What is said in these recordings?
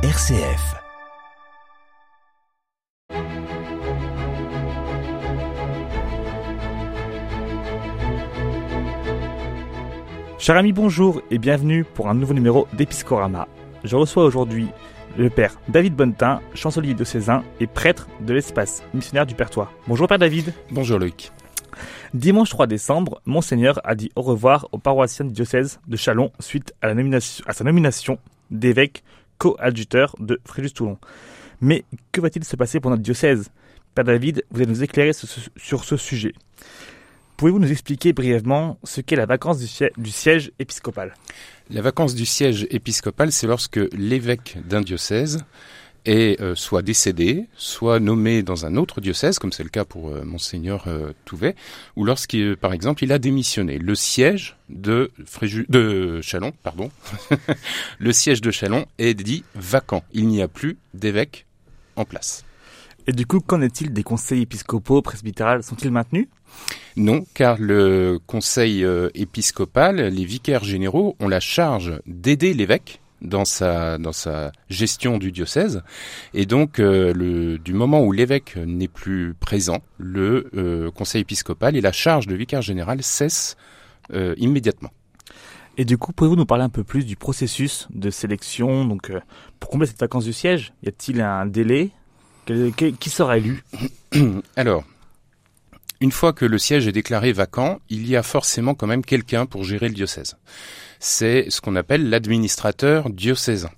RCF. Chers amis, bonjour et bienvenue pour un nouveau numéro d'Episcorama. Je reçois aujourd'hui le père David Bonnetin, chancelier diocésain et prêtre de l'espace missionnaire du Pertois. Bonjour père David. Bonjour Luc. Dimanche 3 décembre, Monseigneur a dit au revoir aux paroissiens du diocèse de Chalon suite à, la nomination, à sa nomination d'évêque coadjuteur de Fréjus-Toulon. Mais que va-t-il se passer pour notre diocèse? Père David, vous allez nous éclairer sur ce sujet. Pouvez-vous nous expliquer brièvement ce qu'est la vacance du, siège épiscopal? La vacance du siège épiscopal, c'est lorsque l'évêque d'un diocèse est euh, soit décédé, soit nommé dans un autre diocèse, comme c'est le cas pour euh, monseigneur euh, Touvet, ou lorsqu'il, par exemple, il a démissionné. Le siège de de Chalon, pardon, le siège de Chalon est dit vacant. Il n'y a plus d'évêque en place. Et du coup, qu'en est-il des conseils épiscopaux presbytérales? Sont-ils maintenus? Non, car le conseil épiscopal, les vicaires généraux ont la charge d'aider l'évêque dans sa dans sa gestion du diocèse. Et donc euh, le, du moment où l'évêque n'est plus présent le euh, conseil épiscopal et la charge de vicaire général cesse immédiatement. Et du coup, pouvez-vous nous parler un peu plus du processus de sélection Donc, pour combler cette vacance du siège, y a-t-il un délai? Qui sera élu? Alors, une fois que le siège est déclaré vacant, il y a forcément quand même quelqu'un pour gérer le diocèse. C'est ce qu'on appelle l'administrateur diocésain.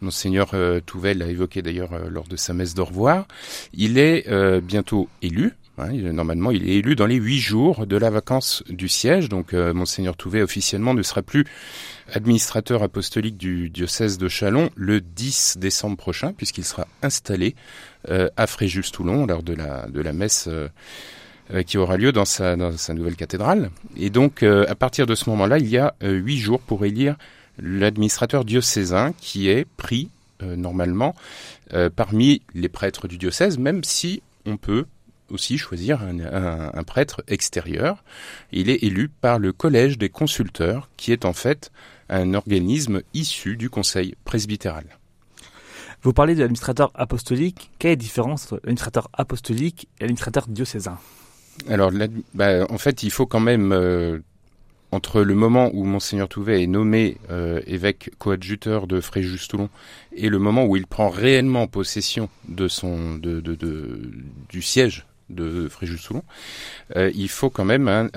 Monseigneur euh, Touvel l'a évoqué d'ailleurs euh, lors de sa messe d'au revoir. Il est euh, bientôt élu. Hein, normalement, il est élu dans les huit jours de la vacance du siège. Donc, Monseigneur Touvet officiellement ne sera plus administrateur apostolique du diocèse de Chalon le 10 décembre prochain, puisqu'il sera installé à Fréjus-Toulon lors de la, de la messe qui aura lieu dans sa, nouvelle cathédrale. Et donc, à partir de ce moment-là, il y a huit jours pour élire l'administrateur diocésain qui est pris normalement parmi les prêtres du diocèse, même si on peut aussi choisir un, prêtre extérieur. Il est élu par le collège des consulteurs, qui est en fait un organisme issu du conseil presbytéral. Vous parlez de l'administrateur apostolique. Quelle est la différence entre l'administrateur apostolique et l'administrateur diocésain? Alors, bah, en fait, il faut quand même, euh, entre le moment où Monseigneur Touvet est nommé euh, évêque coadjuteur de Fréjus-Toulon et le moment où il prend réellement possession de son, de, du siège de Fréjus-Toulon, euh, il faut quand même un,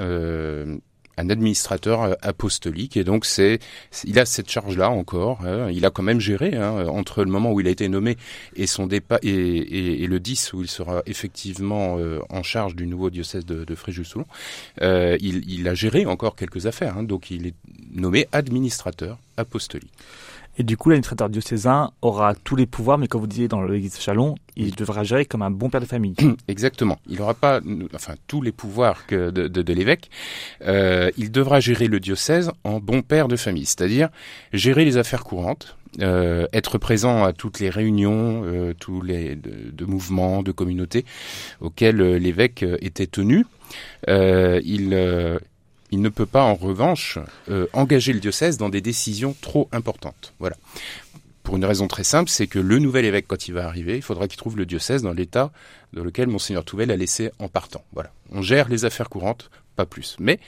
un administrateur euh, apostolique. Et donc c'est il a cette charge là encore hein. il a quand même géré hein, entre le moment où il a été nommé et son départ et, le 10 où il sera effectivement euh, en charge du nouveau diocèse de, Fréjus-Toulon euh, il, il, a géré encore quelques affaires hein, donc il est nommé administrateur apostolique et du coup, l'administrateur diocésain aura tous les pouvoirs, mais comme vous disiez dans l'église de Chalon, il devra gérer comme un bon père de famille. Exactement. Il n'aura pas, enfin, tous les pouvoirs que de, de, de l'évêque. Euh, il devra gérer le diocèse en bon père de famille, c'est-à-dire gérer les affaires courantes, euh, être présent à toutes les réunions, euh, tous les de, de, mouvements, de communautés auxquels euh, l'évêque était tenu. Euh, il il ne peut pas, en revanche, euh, engager le diocèse dans des décisions trop importantes. Voilà. Pour une raison très simple, c'est que le nouvel évêque, quand il va arriver, il faudra qu'il trouve le diocèse dans l'état dans lequel Monseigneur Touvel a laissé en partant. Voilà. On gère les affaires courantes, pas plus. Mais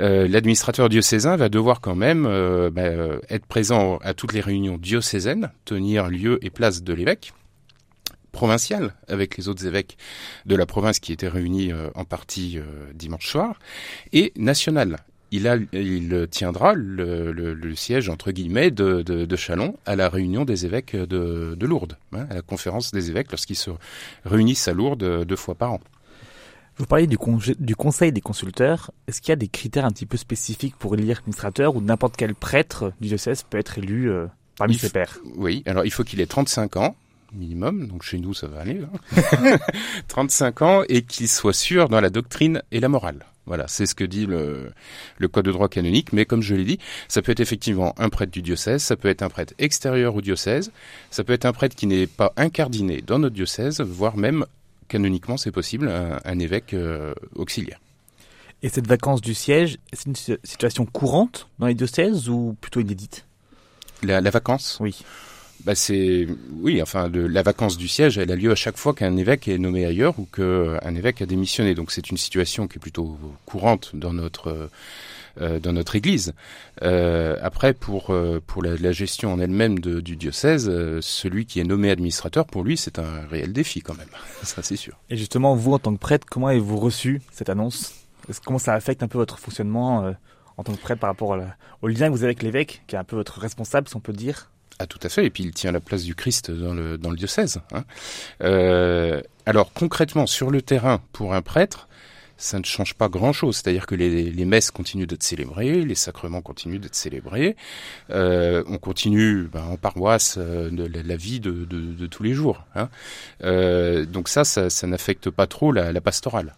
euh, l'administrateur diocésain va devoir quand même euh, bah, être présent à toutes les réunions diocésaines, tenir lieu et place de l'évêque, provincial avec les autres évêques de la province qui étaient réunis euh, en partie euh, dimanche soir, et national. Il, a, il tiendra le, le, siège entre guillemets de, de, de, Chalon à la réunion des évêques de, de Lourdes, hein, à la conférence des évêques lorsqu'ils se réunissent à Lourdes deux fois par an. Vous parlez du, du conseil des consulteurs. Est-ce qu'il y a des critères un petit peu spécifiques pour élire administrateur ou n'importe quel prêtre du diocèse peut être élu euh, parmi ses pairs? Oui, alors il faut qu'il ait 35 ans, minimum, donc chez nous ça va aller, hein. 35 ans, et qu'il soit sûr dans la doctrine et la morale. Voilà, c'est ce que dit le, le code de droit canonique, mais comme je l'ai dit, ça peut être effectivement un prêtre du diocèse, ça peut être un prêtre extérieur au diocèse, ça peut être un prêtre qui n'est pas incardiné dans notre diocèse, voire même canoniquement c'est possible, un, évêque euh, auxiliaire. Et cette vacance du siège, c'est une situation courante dans les diocèses ou plutôt inédite? La, la vacance? Oui. Bah c'est oui, enfin la vacance du siège, elle a lieu à chaque fois qu'un évêque est nommé ailleurs ou qu'un évêque a démissionné. Donc c'est une situation qui est plutôt courante dans notre euh, dans notre Église. Euh, après, pour euh, pour la, la, gestion en elle-même du diocèse, euh, celui qui est nommé administrateur, pour lui, c'est un réel défi quand même. ça, c'est sûr. Et justement, vous, en tant que prêtre, comment avez-vous reçu cette annonce? Comment ça affecte un peu votre fonctionnement en tant que prêtre par rapport au lien que vous avez avec l'évêque, qui est un peu votre responsable, si on peut dire? Ah tout à fait, et puis il tient la place du Christ dans le, dans le diocèse. Hein. Euh, alors concrètement, sur le terrain, pour un prêtre, ça ne change pas grand-chose. C'est-à-dire que les, les, messes continuent d'être célébrées, les sacrements continuent d'être célébrés, euh, on continue ben, en paroisse euh, la, vie de, de, tous les jours. Hein. Donc ça, ça, n'affecte pas trop la pastorale.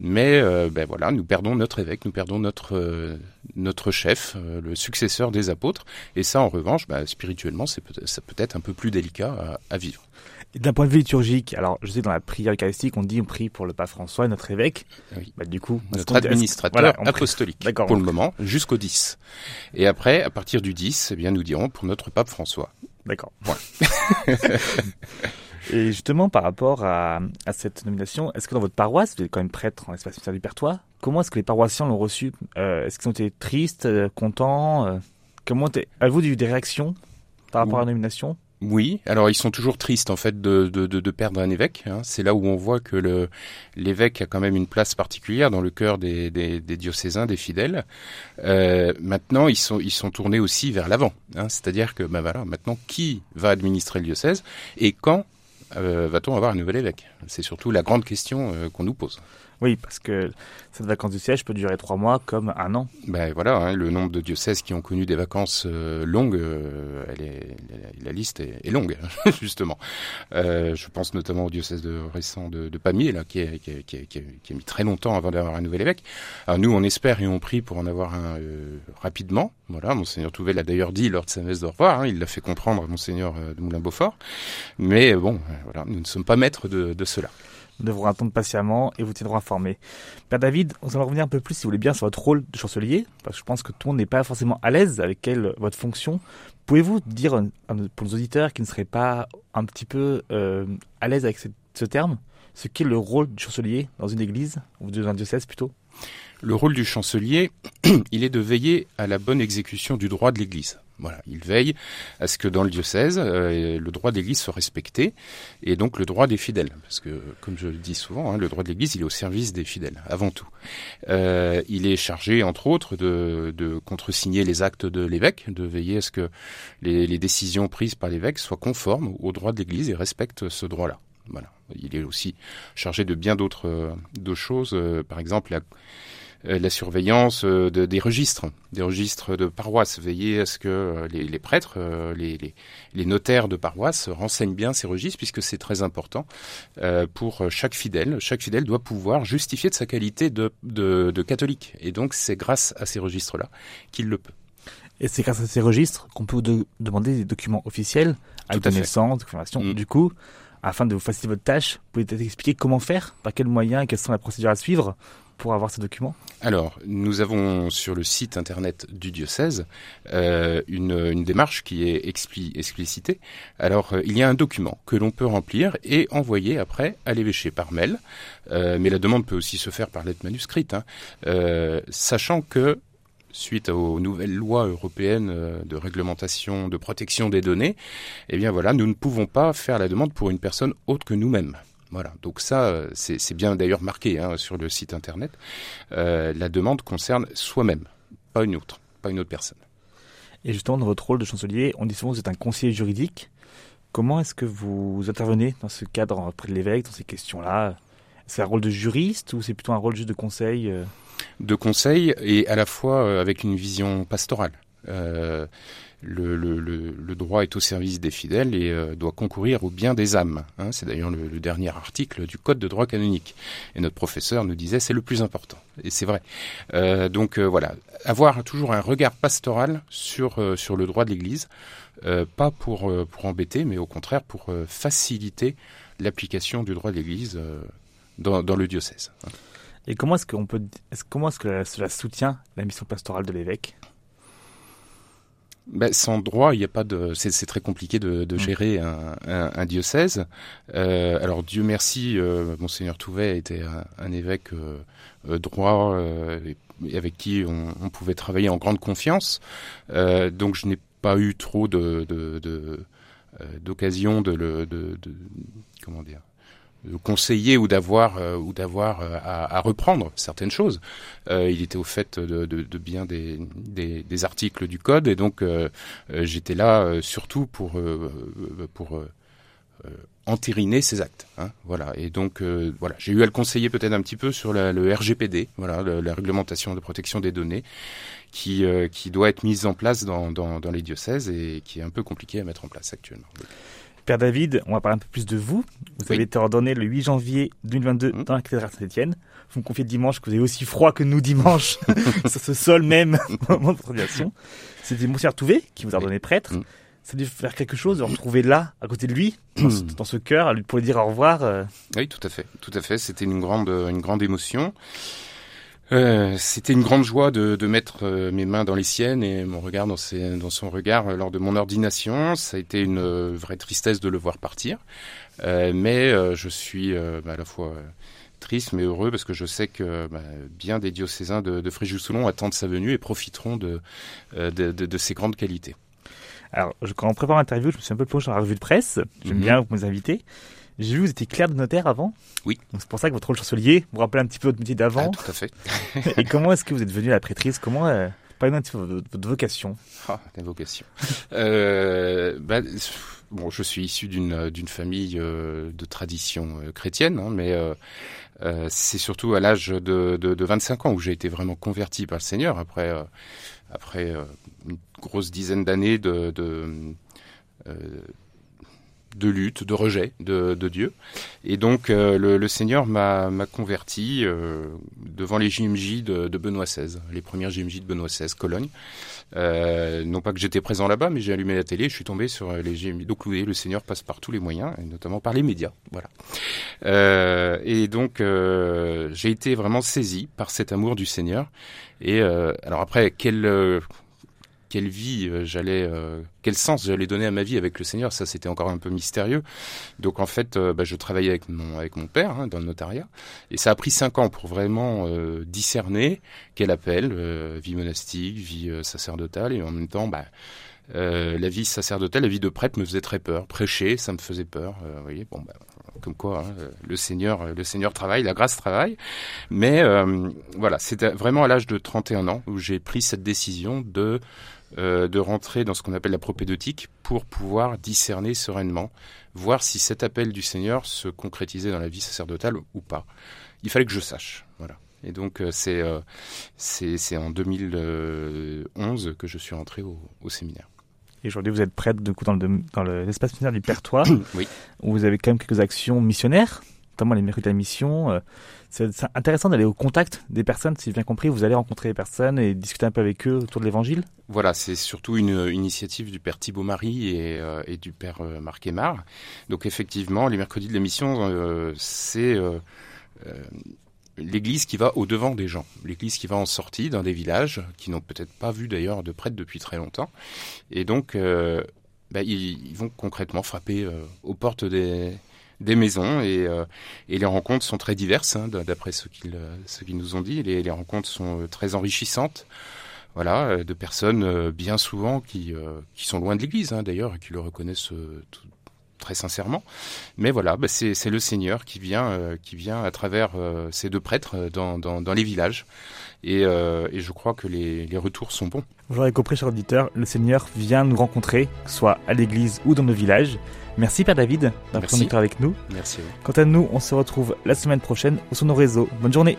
Mais euh, ben voilà, nous perdons notre évêque, nous perdons notre euh, notre chef, euh, le successeur des apôtres. Et ça, en revanche, ben, spirituellement, c'est peut ça peut être un peu plus délicat à, à vivre. D'un point de vue liturgique, alors je sais dans la prière eucharistique, on dit on prie pour le pape François, notre évêque. Oui. Bah, du coup, notre administrateur voilà, apostolique pour le moment, jusqu'au 10. Et après, à partir du 10, eh bien, nous dirons pour notre pape François. D'accord. Ouais. Et justement, par rapport à, à cette nomination, est-ce que dans votre paroisse, vous êtes quand même prêtre en l'espace du Pertois, comment est-ce que les paroissiens l'ont reçu? Euh, Est-ce qu'ils ont été tristes, euh, contents euh, Comment avez-vous eu des réactions par rapport à la nomination? Oui, alors ils sont toujours tristes en fait de, de, de perdre un évêque. Hein. C'est là où on voit que le, l'évêque a quand même une place particulière dans le cœur des, des, des diocésains, des fidèles. Euh, maintenant, ils sont, ils sont tournés aussi vers l'avant. Hein. C'est-à-dire que ben voilà, maintenant, qui va administrer le diocèse? Et quand euh, va-t-on avoir un nouvel évêque? C'est surtout la grande question euh, qu'on nous pose. Oui, parce que cette vacance du siège peut durer trois mois comme un an. Ben voilà, hein, le nombre de diocèses qui ont connu des vacances euh, longues, euh, elle est, la, liste est, est longue, justement. Euh, je pense notamment au diocèse de, récent de, de Pamiers, là, qui, est, qui, est, qui, est, qui, a mis très longtemps avant d'avoir un nouvel évêque. Alors nous, on espère et on prie pour en avoir un euh, rapidement. Voilà, monseigneur Touvet l'a d'ailleurs dit lors de sa messe de revoir, hein, il l'a fait comprendre à monseigneur de Moulin-Beaufort. Mais bon, voilà, nous ne sommes pas maîtres de, cela. Nous devrons attendre patiemment et vous tiendrons informés. Père David, on va revenir un peu plus, si vous voulez bien, sur votre rôle de chancelier, parce que je pense que tout le monde n'est pas forcément à l'aise avec quelle, votre fonction. Pouvez-vous dire, pour nos auditeurs qui ne seraient pas un petit peu euh, à l'aise avec ce, ce terme, ce qu'est le rôle du chancelier dans une église, ou dans un diocèse plutôt? Le rôle du chancelier, il est de veiller à la bonne exécution du droit de l'église. Voilà, il veille à ce que dans le diocèse, euh, le droit de l'Église soit respecté et donc le droit des fidèles, parce que comme je le dis souvent, hein, le droit de l'Église il est au service des fidèles avant tout. Euh, il est chargé entre autres de, contresigner les actes de l'évêque, de veiller à ce que les, les décisions prises par l'évêque soient conformes au droit de l'Église et respectent ce droit-là. Voilà. Il est aussi chargé de bien d'autres euh, choses, euh, par exemple la euh, la surveillance de, des registres, des registres de paroisse, veiller à ce que les, les prêtres, les, les, les, notaires de paroisse renseignent bien ces registres, puisque c'est très important pour chaque fidèle. Chaque fidèle doit pouvoir justifier de sa qualité de, de, de catholique, et donc c'est grâce à ces registres-là qu'il le peut. Et c'est grâce à ces registres qu'on peut de demander des documents officiels, à de naissance, confirmation. Mm. Du coup, afin de vous faciliter votre tâche, pouvez peut-être expliquer comment faire, par quels moyens, quelles sont les procédures à suivre pour avoir ces documents? Alors, nous avons sur le site internet du diocèse euh, une, démarche qui est expli explicitée. Alors, euh, il y a un document que l'on peut remplir et envoyer après à l'évêché par mail, euh, mais la demande peut aussi se faire par lettre manuscrite, hein, sachant que suite aux nouvelles lois européennes euh, de réglementation, de protection des données, eh bien voilà, nous ne pouvons pas faire la demande pour une personne autre que nous-mêmes. Voilà, donc ça, c'est bien d'ailleurs marqué hein, sur le site internet. Euh, la demande concerne soi-même, pas une autre, pas une autre personne. Et justement, dans votre rôle de chancelier, on dit souvent que vous êtes un conseiller juridique. Comment est-ce que vous intervenez dans ce cadre auprès de l'évêque, dans ces questions-là? C'est un rôle de juriste ou c'est plutôt un rôle juste de conseil euh De conseil et à la fois euh, avec une vision pastorale. Euh, le, droit est au service des fidèles et doit concourir au bien des âmes. Hein. C'est d'ailleurs le, dernier article du Code de droit canonique. Et notre professeur nous disait c'est le plus important. Et c'est vrai. Donc voilà, avoir toujours un regard pastoral sur, sur le droit de l'Église, pas pour, pour embêter, mais au contraire pour faciliter l'application du droit de l'Église dans, dans le diocèse. Et comment est-ce qu'on peut, est comment est-ce que cela soutient la mission pastorale de l'évêque? Ben, sans droit, il n'y a pas de. C'est très compliqué de, de mm. gérer un, un, un diocèse. Euh, alors Dieu merci, euh, monseigneur Touvet était un, un évêque euh, droit euh, avec qui on, on, pouvait travailler en grande confiance. Donc je n'ai pas eu trop de d'occasion de, de, de, de, de, comment dire de conseiller ou d'avoir euh, ou d'avoir euh, à, à, reprendre certaines choses. Euh, il était au fait de, de, de bien des, des, des, articles du code et donc euh, euh, j'étais là surtout pour pour entériner ces actes. Hein, voilà. Et donc voilà, j'ai eu à le conseiller peut-être un petit peu sur le RGPD, voilà, la réglementation de protection des données, qui qui doit être mise en place dans, dans, dans les diocèses et qui est un peu compliqué à mettre en place actuellement. Père David, on va parler un peu plus de vous. Vous oui. avez été ordonné le 8 janvier 2022 mmh. dans la cathédrale Saint-Etienne. Vous me confiez dimanche que vous avez aussi froid que nous dimanche sur ce sol même au moment de votre ordination. C'était Monseigneur Touvet qui vous a ordonné prêtre. Mmh. Ça a dû faire quelque chose de retrouver là, à côté de lui, dans ce, dans ce cœur, pour lui dire au revoir. Euh... Oui, tout à fait, tout à fait. C'était une grande, une grande émotion. Euh, C'était une grande joie de, de mettre euh, mes mains dans les siennes et mon regard dans, ses, dans son regard euh, lors de mon ordination. Ça a été une euh, vraie tristesse de le voir partir, mais je suis bah, à la fois triste mais heureux parce que je sais que bah, bien des diocésains de, de Fréjus-Soulon attendent sa venue et profiteront de, de, de, ses grandes qualités. Alors, je, quand on prépare l'interview, je me suis un peu plongé dans la revue de presse. J'aime mmh. bien vous inviter. J'ai vu, vous étiez clerc de notaire avant. Oui. C'est pour ça que votre rôle chancelier vous rappelle un petit peu votre métier d'avant. Ah, tout à fait. Et comment est-ce que vous êtes venu à la prêtrise Comment euh, parlez un petit peu de votre vocation Ah, la vocation. euh, bah, bon, je suis issu d'une d'une famille euh, de tradition euh, chrétienne, hein, mais c'est surtout à l'âge de, de, de, 25 ans où j'ai été vraiment converti par le Seigneur après après une grosse dizaine d'années de, de de lutte, de rejet de, de Dieu. Et donc euh, le, le, Seigneur m'a converti euh, devant les JMJ de, de, Benoît XVI, les premières JMJ de Benoît XVI, Cologne. Euh, non pas que j'étais présent là-bas, mais j'ai allumé la télé, je suis tombé sur les JMJ. Donc oui, le Seigneur passe par tous les moyens, et notamment par les médias. Voilà. Euh, et donc euh, j'ai été vraiment saisi par cet amour du Seigneur. Et alors après, quel quelle vie euh, j'allais, euh, quel sens j'allais donner à ma vie avec le Seigneur, ça c'était encore un peu mystérieux. Donc en fait, euh, bah, je travaillais avec mon avec mon père hein, dans le notariat, et ça a pris cinq ans pour vraiment euh, discerner quel appel, euh, vie monastique, vie euh, sacerdotale, et en même temps, bah, la vie sacerdotale, la vie de prêtre me faisait très peur. Prêcher, ça me faisait peur. vous voyez, bon, bah, comme quoi hein, le Seigneur, le Seigneur travaille, la grâce travaille. Mais voilà, c'était vraiment à l'âge de 31 ans où j'ai pris cette décision de euh, de rentrer dans ce qu'on appelle la propédeutique pour pouvoir discerner sereinement, voir si cet appel du Seigneur se concrétisait dans la vie sacerdotale ou pas. Il fallait que je sache. Voilà. Et donc euh, c'est euh, c'est en 2011 que je suis rentré au, au séminaire. Et aujourd'hui, vous êtes prêtre de coup dans le dans l'espace missionnaire du Pertois, oui. où vous avez quand même quelques actions missionnaires, notamment les mercredi à mission. Euh, c'est intéressant d'aller au contact des personnes, si j'ai bien compris. Vous allez rencontrer les personnes et discuter un peu avec eux autour de l'évangile Voilà, c'est surtout une initiative du père Thibault Marie et, euh, et du père euh, Marc Aymar. Donc effectivement, les mercredis de l'émission, euh, c'est euh, l'église qui va au-devant des gens, l'église qui va en sortie dans des villages qui n'ont peut-être pas vu d'ailleurs de prêtre depuis très longtemps. Et donc, bah, ils, vont concrètement frapper aux portes des des maisons et, euh, et les rencontres sont très diverses, hein, d'après ce qu'ils ce qu'ils nous ont dit. Les, les rencontres sont euh, très enrichissantes voilà, euh, de personnes bien souvent qui, qui sont loin de l'Église hein, d'ailleurs et qui le reconnaissent tout, très sincèrement. Mais voilà, bah c'est le Seigneur qui vient, euh, qui vient à travers euh, ces deux prêtres dans, dans, dans les villages. Et, euh, et, je crois que les, les retours sont bons. Vous l'aurez compris, cher auditeur, le Seigneur vient nous rencontrer, soit à l'église ou dans nos villages. Merci Père David d'avoir été avec nous. Merci. Quant à nous, on se retrouve la semaine prochaine ou sur nos réseaux. Bonne journée.